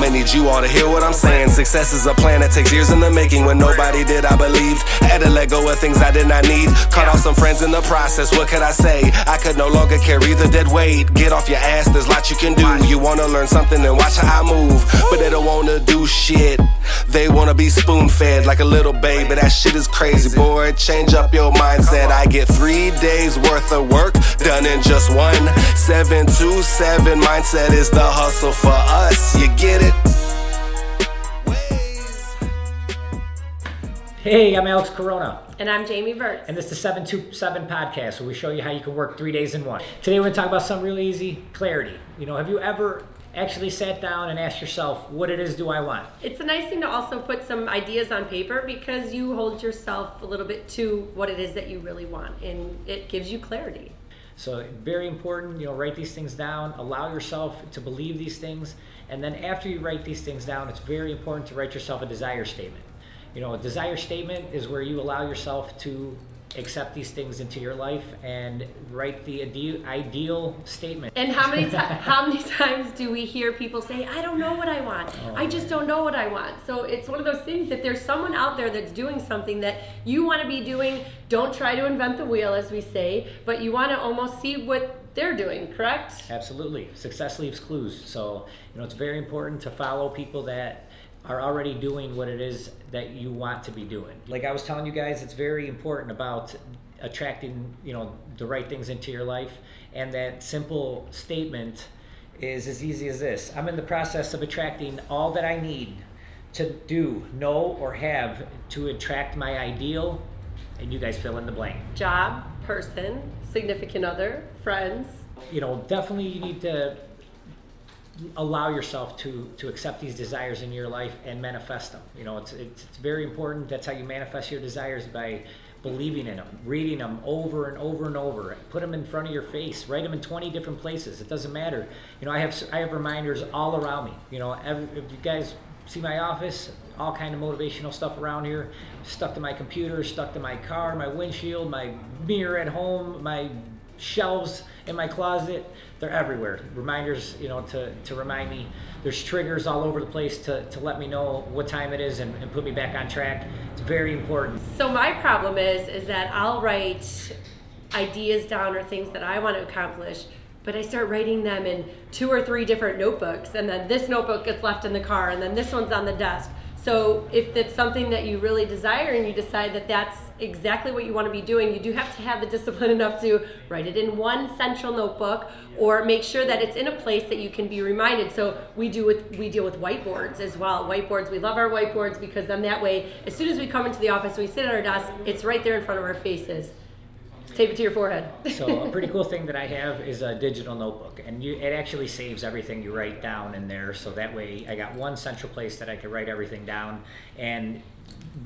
I'ma need you all to hear what I'm saying. Success is a plan that takes years in the making. When nobody did, I believed. Had to let go of things I did not need. Cut off some friends in the process. What could I say? I could no longer carry the dead weight. Get off your ass, there's lots you can do. You wanna learn something, and watch how I move. But they don't wanna do shit. They wanna be spoon fed like a little baby. That shit is crazy, boy. Change up your mindset. I get three days worth of work done in just one. 727 mindset is the hustle for us. You get it? Hey, I'm Alex Corona, And I'm Jamie Verts. and this is the 727 podcast where we show you how you can work three days in one. Today we're going to talk about something really easy clarity. You know, have you ever actually sat down and asked yourself, what it is do I want? It's a nice thing to also put some ideas on paper because you hold yourself a little bit to what it is that you really want and it gives you clarity. So, very important, you know, write these things down, allow yourself to believe these things, and then after you write these things down, it's very important to write yourself a desire statement. You know, a desire statement is where you allow yourself to accept these things into your life and write the ide- ideal statement. And how many ti- how many times do we hear people say, "I don't know what I want. Oh, I just don't know what I want." So it's one of those things that there's someone out there that's doing something that you want to be doing. Don't try to invent the wheel, as we say, but you want to almost see what they're doing. Correct? Absolutely. Success leaves clues. So, you know, it's very important to follow people that are already doing what it is that you want to be doing. Like I was telling you guys, it's very important about attracting, you know, the right things into your life. And that simple statement is as easy as this. I'm in the process of attracting all that I need to do, know, or have to attract my ideal, and you guys fill in the blank. Job, person, significant other, friends. you know, definitely you need to allow yourself to to accept these desires in your life and manifest them. You know, it's it's, it's very important. That's how you manifest your desires by believing in them, reading them over and over and over. Put them in front of your face. Write them in 20 different places. It doesn't matter. You know, I have I have reminders all around me. You know, every, if you guys see my office, all kind of motivational stuff around here, stuck to my computer, stuck to my car, my windshield, my mirror at home, my shelves in my closet they're everywhere. Reminders you know to, to remind me. There's triggers all over the place to, to let me know what time it is and, and put me back on track. It's very important. So my problem is is that I'll write ideas down or things that I want to accomplish, but I start writing them in two or three different notebooks, and then this notebook gets left in the car, and then this one's on the desk. So if it's something that you really desire and you decide that that's exactly what you want to be doing, you do have to have the discipline enough to write it in one central notebook or make sure that it's in a place that you can be reminded. So we do with we deal with whiteboards as well. Whiteboards, we love our whiteboards because then that way, as soon as we come into the office, we sit at our desk, it's right there in front of our faces. Tape it to your forehead. so a pretty cool thing that i have is a digital notebook and you, it actually saves everything you write down in there so that way i got one central place that i can write everything down and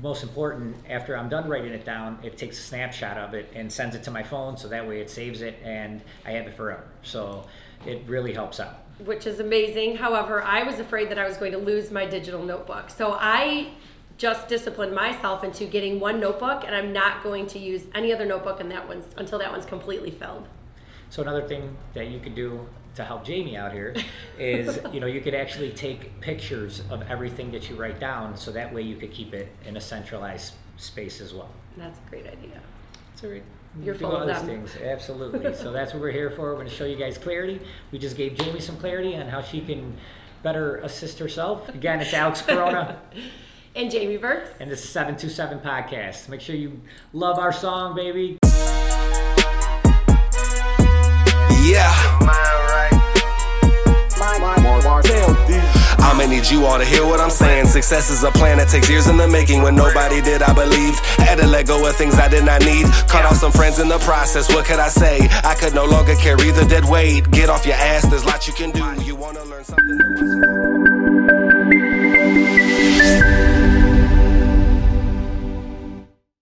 most important after i'm done writing it down it takes a snapshot of it and sends it to my phone so that way it saves it and i have it forever so it really helps out which is amazing. However, I was afraid that I was going to lose my digital notebook. So I just disciplined myself into getting one notebook and I'm not going to use any other notebook in that one's until that one's completely filled. So another thing that you could do to help Jamie out here is, you know, you could actually take pictures of everything that you write down, so that way you could keep it in a centralized space as well. That's a great idea. So we You're do full all of those them. things, absolutely. so that's what we're here for. We're going to show you guys clarity. We just gave Jamie some clarity on how she can better assist herself. Again, it's Alex Corona, And Jamie Burks. and this is 727 Podcast. Make sure you love our song, baby. Yeah. I'ma need you all to hear what I'm saying. Success is a plan that takes years in the making. When nobody did, I believed. Had to let go of things I did not need. Cut off some friends in the process. What could I say? I could no longer carry the dead weight. Get off your ass, there's lots you can do. You wanna learn something?